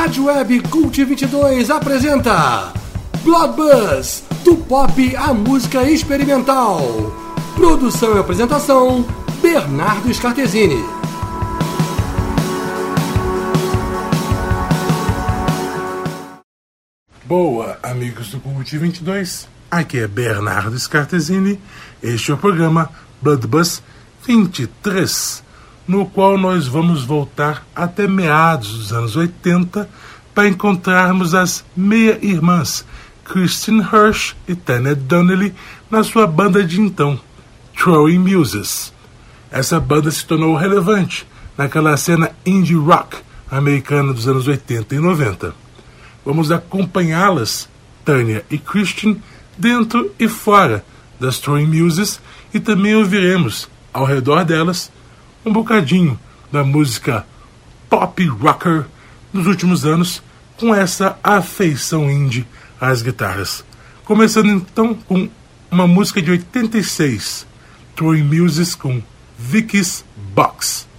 Rádio Web Cult 22 apresenta Blood Buzz, do pop à música experimental. Produção e apresentação, Bernardo Scartesini. Boa, amigos do Cult 22. Aqui é Bernardo Scartesini. Este é o programa Blood Buzz 23 no qual nós vamos voltar até meados dos anos 80 para encontrarmos as meia-irmãs Christine Hirsch e Tanya Donnelly na sua banda de então, Throwing Muses. Essa banda se tornou relevante naquela cena indie rock americana dos anos 80 e 90. Vamos acompanhá-las, Tanya e Christian, dentro e fora das Throwing Muses e também ouviremos, ao redor delas, um bocadinho da música pop rocker dos últimos anos com essa afeição indie às guitarras. Começando então com uma música de 86, Throwing Muses com Vicky's Box.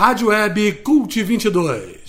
Rádio web Cult 22.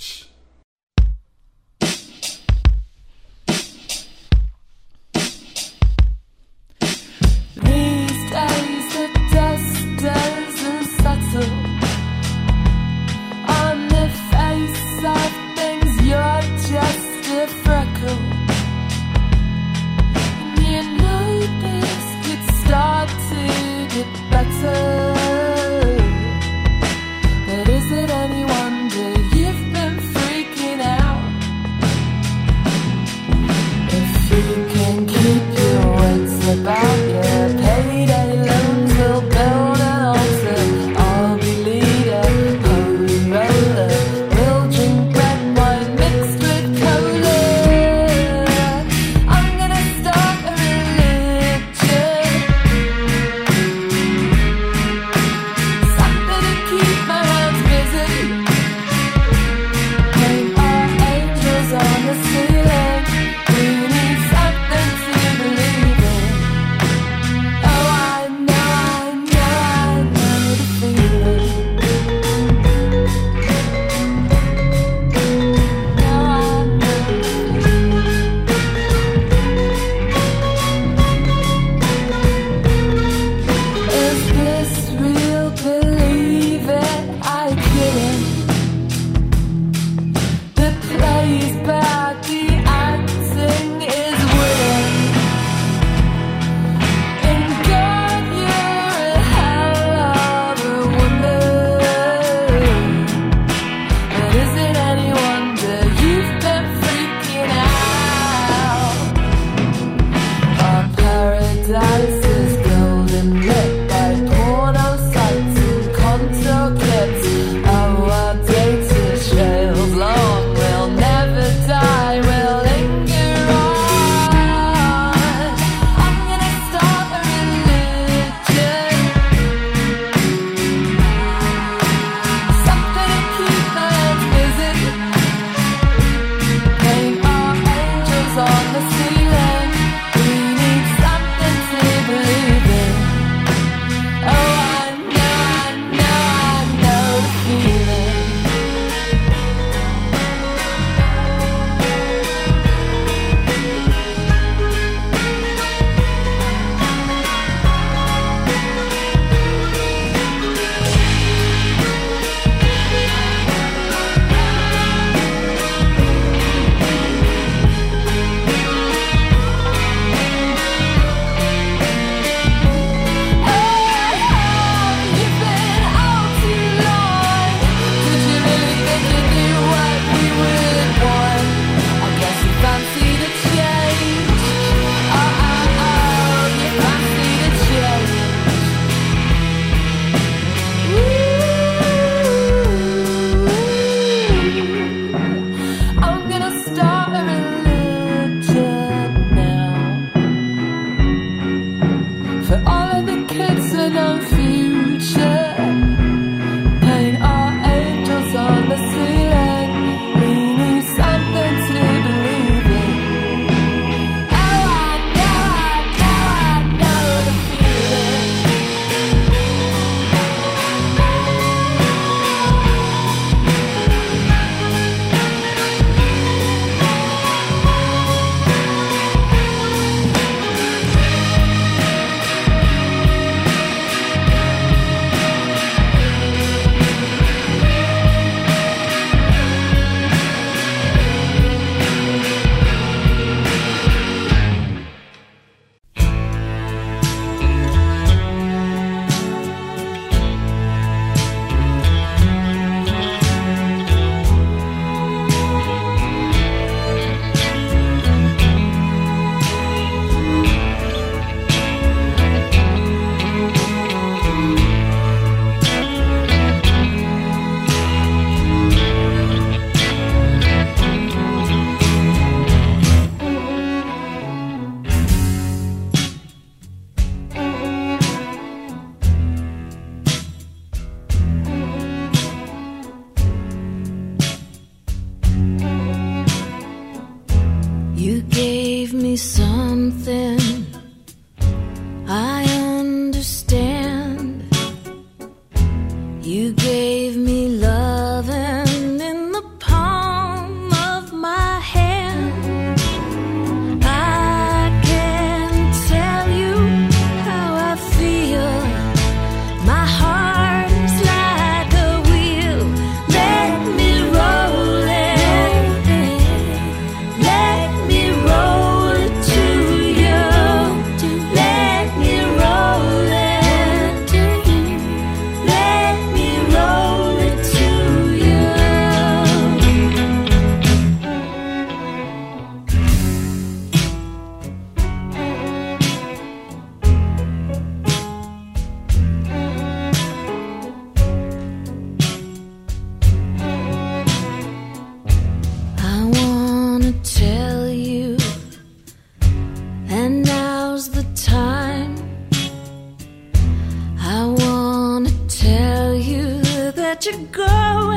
let you go.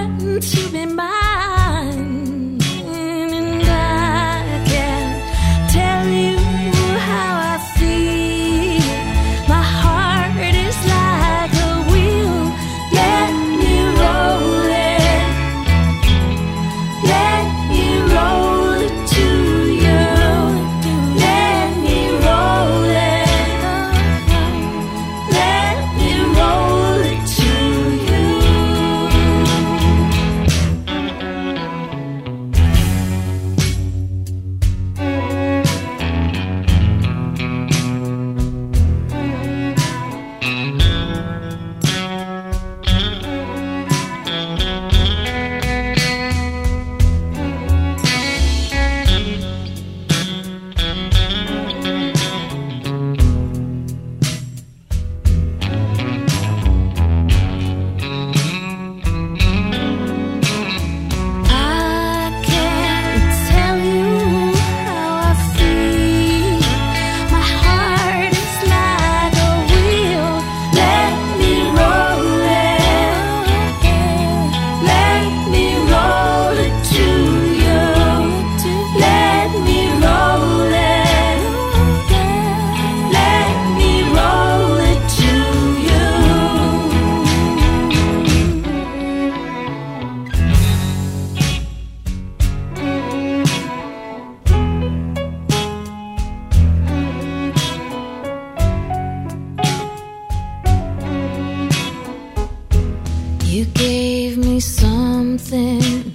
You gave me something.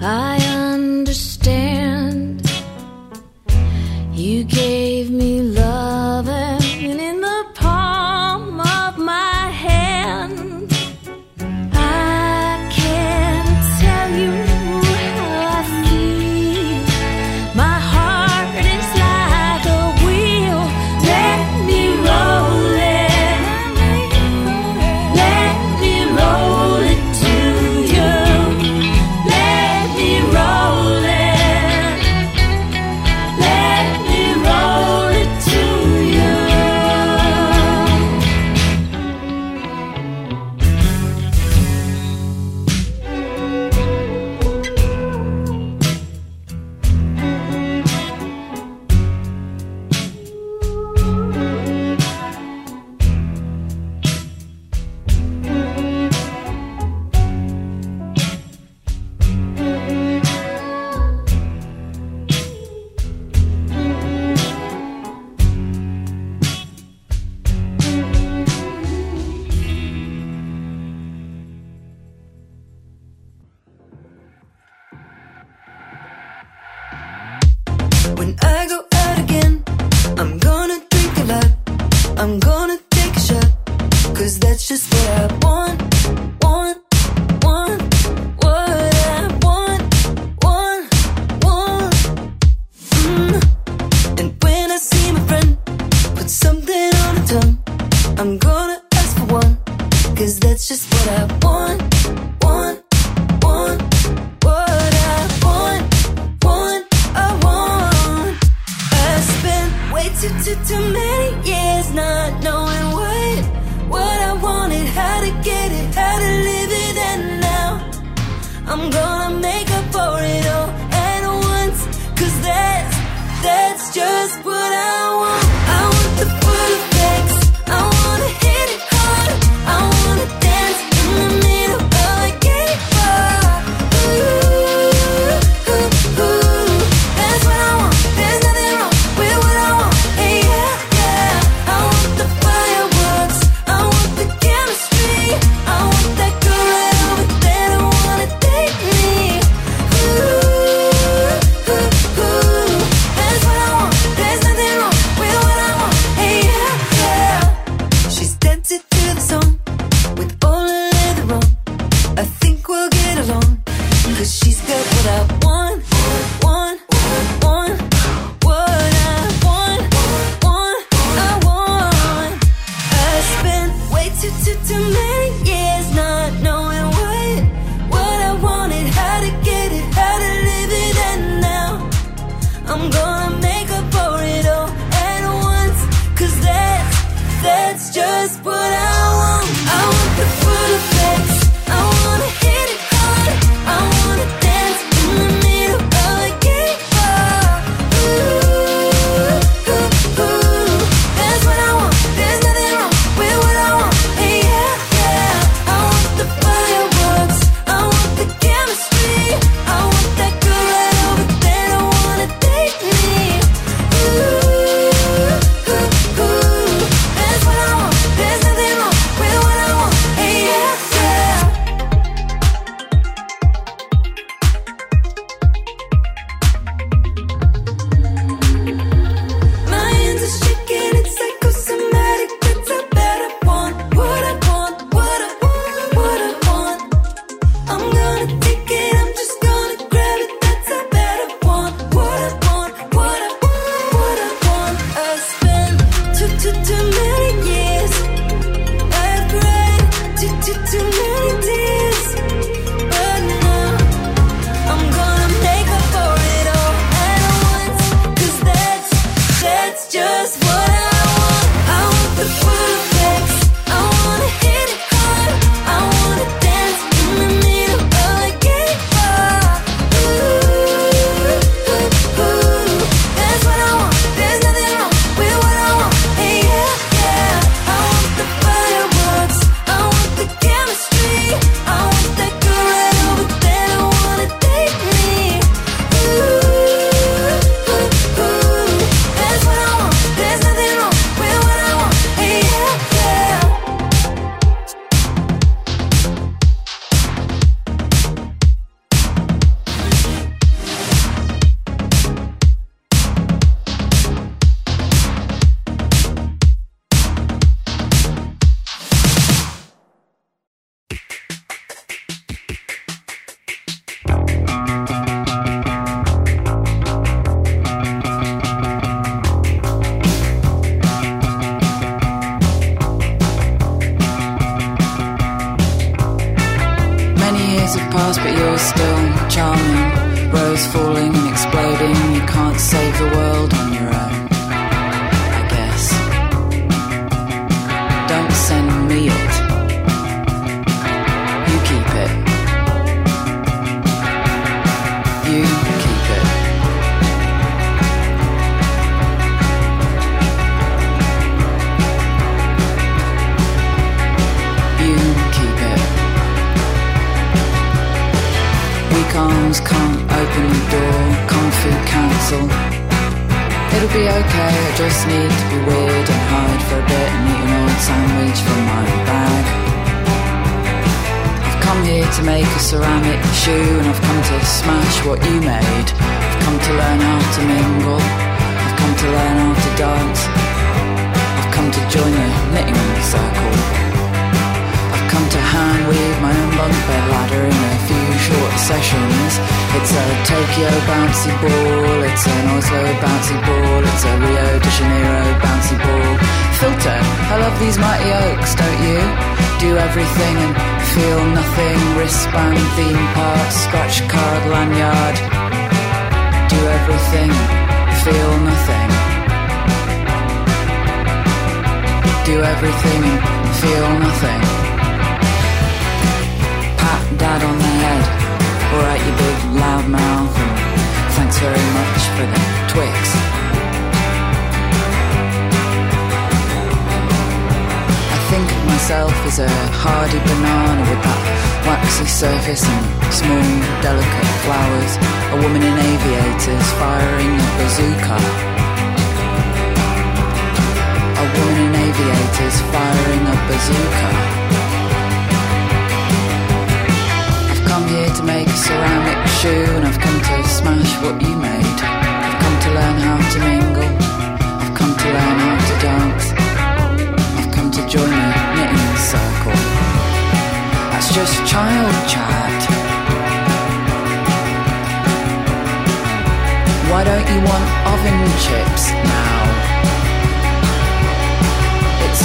I too, too, too many years not knowing what, what I wanted, how to get it, how to live it, and now I'm gone. World on your own. Be okay, I just need to be weird and hide for a bit and eat an old sandwich from my bag. I've come here to make a ceramic shoe and I've come to smash what you made. I've come to learn how to mingle, I've come to learn how to dance. I've come to join the knitting circle. Bunk bed ladder in a few short sessions. It's a Tokyo bouncy ball, it's an Oslo bouncy ball, it's a Rio de Janeiro bouncy ball. Filter, I love these mighty oaks, don't you? Do everything and feel nothing. Wristband, theme park, scratch card, lanyard. Do everything, feel nothing. Do everything feel nothing dad on the head. Alright, you big loud mouth, and thanks very much for the Twix. I think of myself as a hardy banana with that waxy surface and small, delicate flowers. A woman in aviators firing a bazooka. A woman in aviators firing a bazooka. Ceramic shoe and I've come to smash what you made. I've come to learn how to mingle. I've come to learn how to dance. I've come to join a knitting circle. That's just child chat. Why don't you want oven chips now?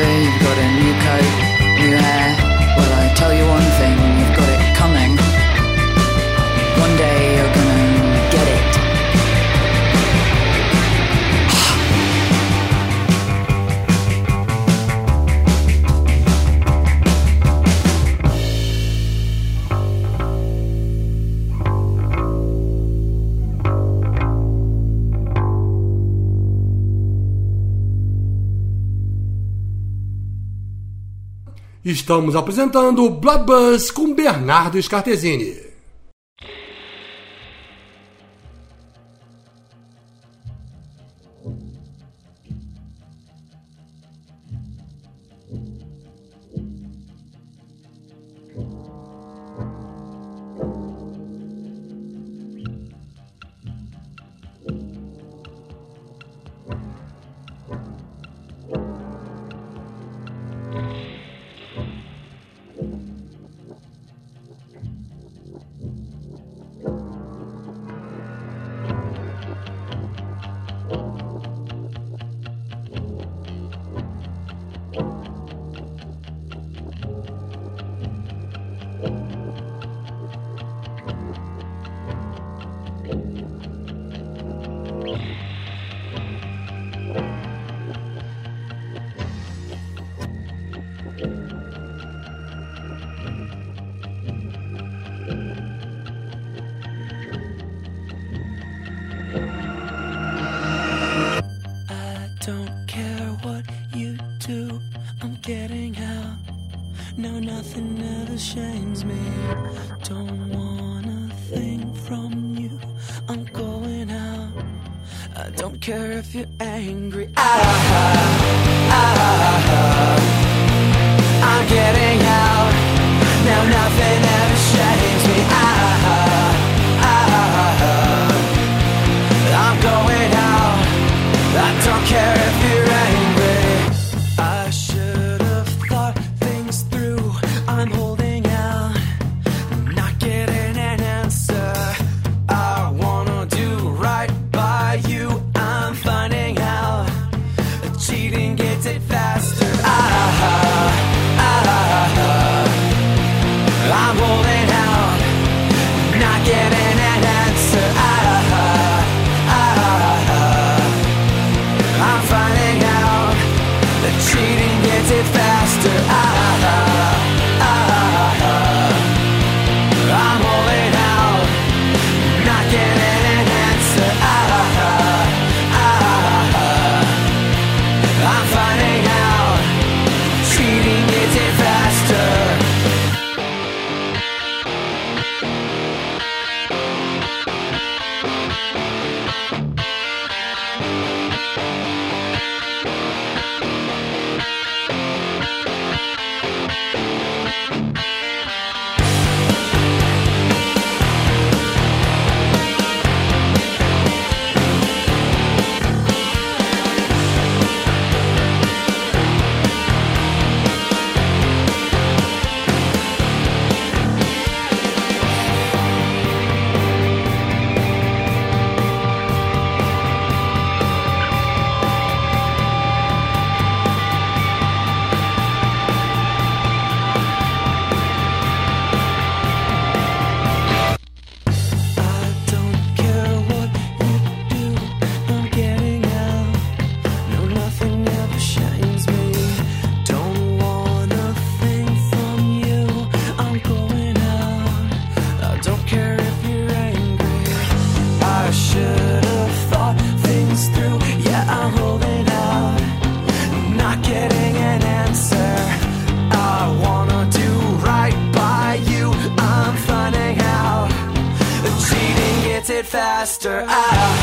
You've got a new coat, new hair. Well, I tell you one Estamos apresentando Blood Buzz com Bernardo Scartesini. It faster. Ah,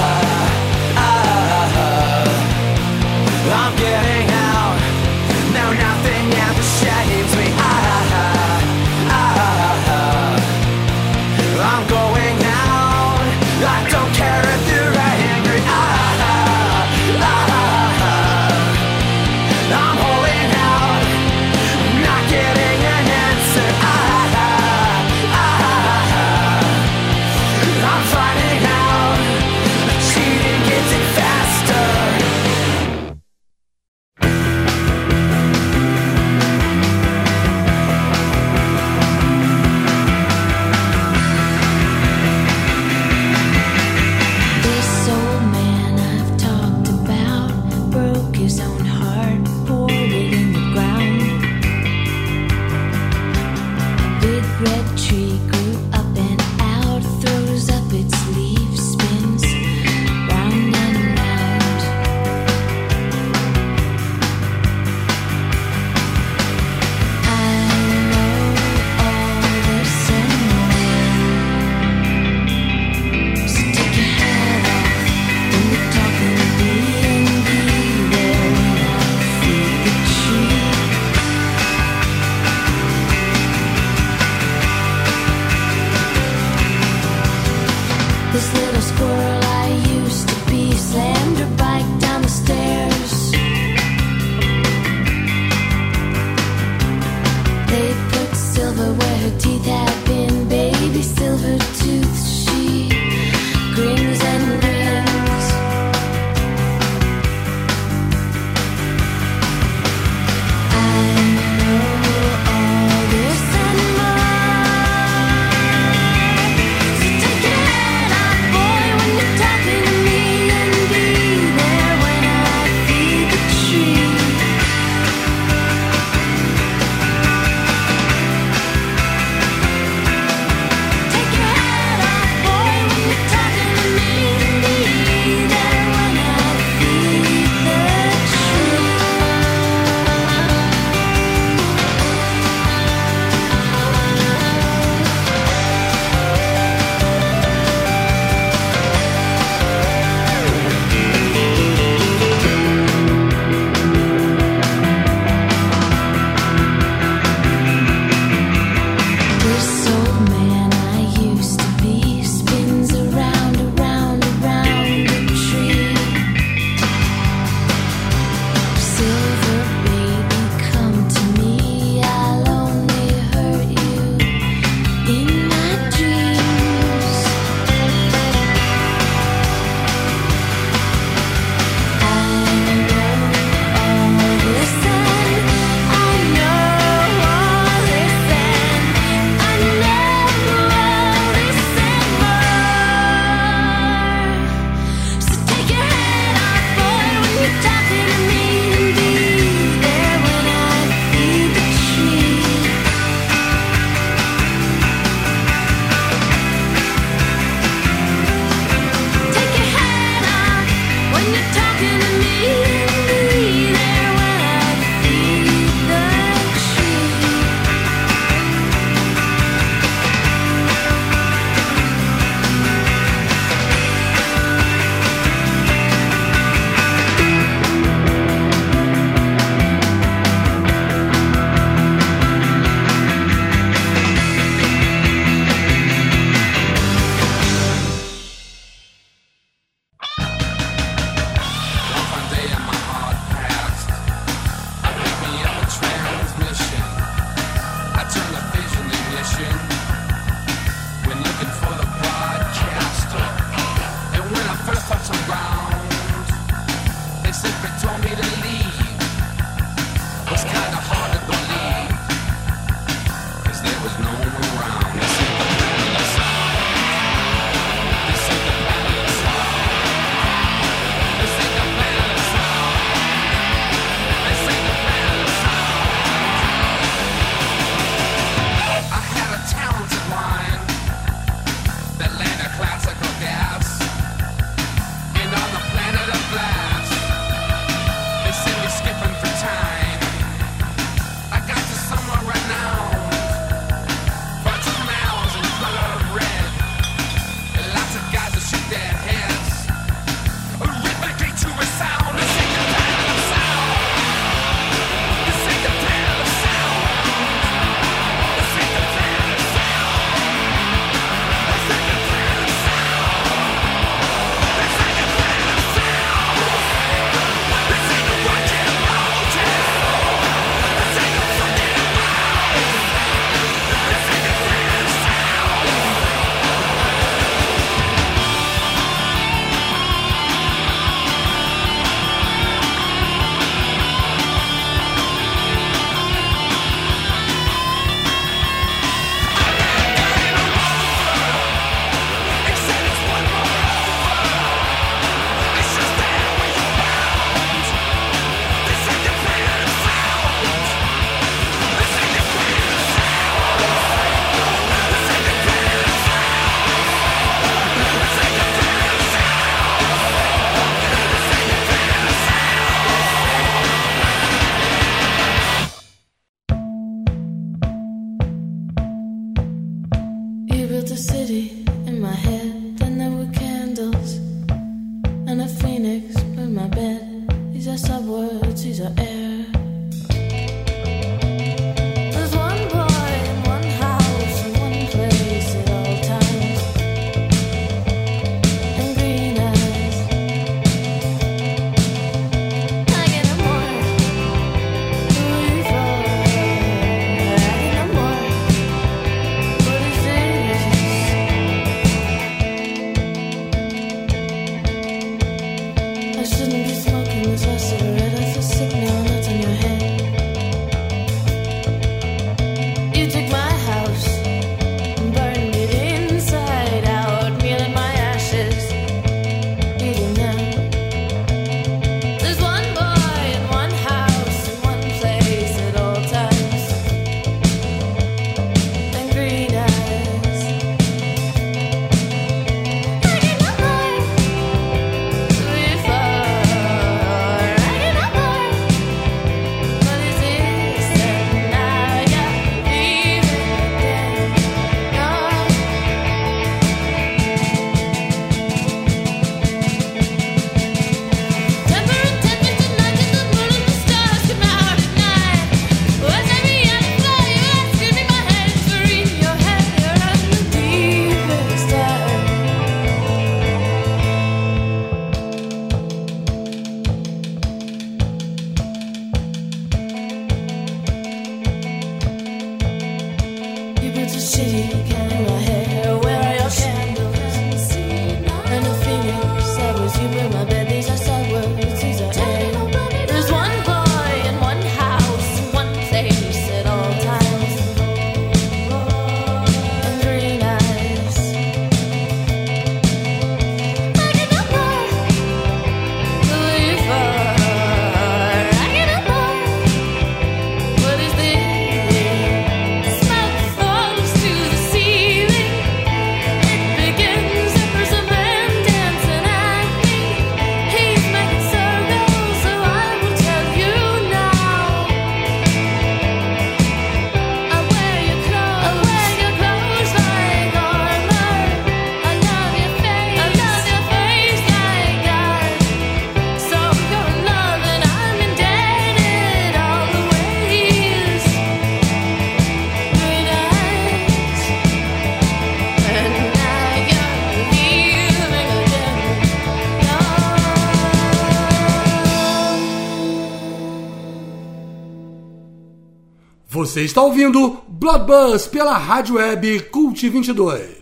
Você está ouvindo Blood Buzz pela rádio web Cult 22.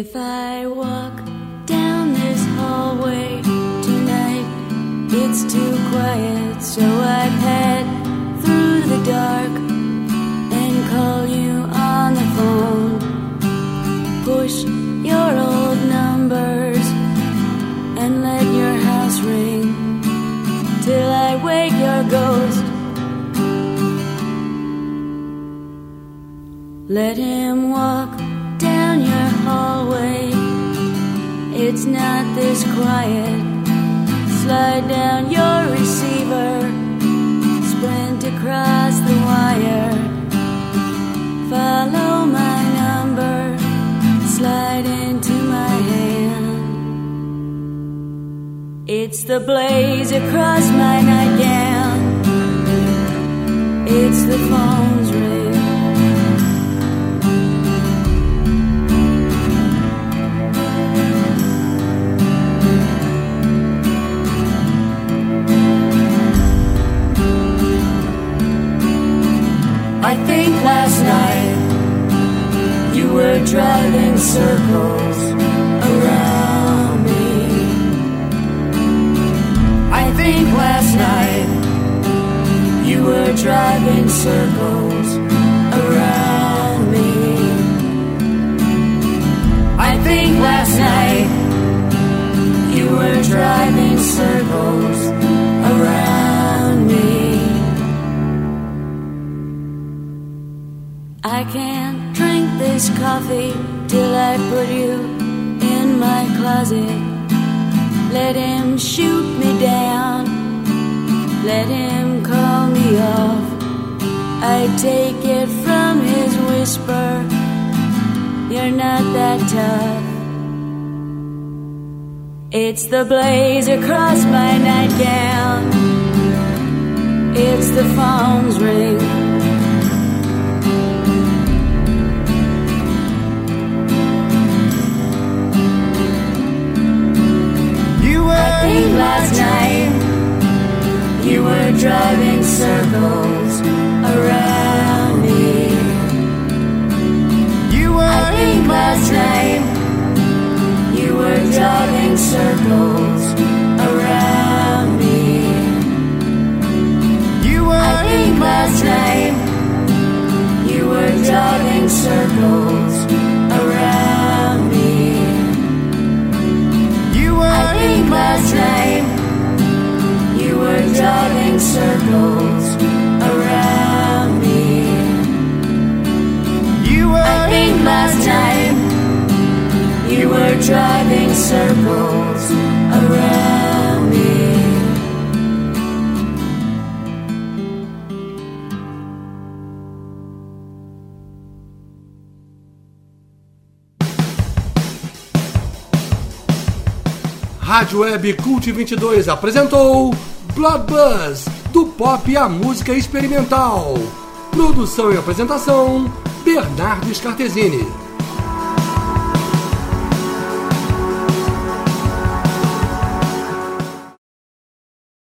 If I walk down this hallway tonight, it's too quiet, so I'd head through the dark and call you on the phone. Push your old numbers and let your house ring till I wake your ghost. Let him walk not this quiet. Slide down your receiver. Sprint across the wire. Follow my number. Slide into my hand. It's the blaze across my nightgown. It's the phone's I think last night you were driving circles around me. I think last night you were driving circles around me. I think last night you were driving circles around me. I can't drink this coffee till I put you in my closet. Let him shoot me down, let him call me off. I take it from his whisper, you're not that tough. It's the blaze across my nightgown, it's the phone's ring. Last night you were driving circles around me. you were I think last night you were driving circles around me. you were I think last night you were driving circles think last night you were driving circles around me. you were I think last night you were driving circles around Rádio Web Cult 22 apresentou Blood Buzz, do pop à música experimental. Produção e apresentação, Bernardo Scartesini.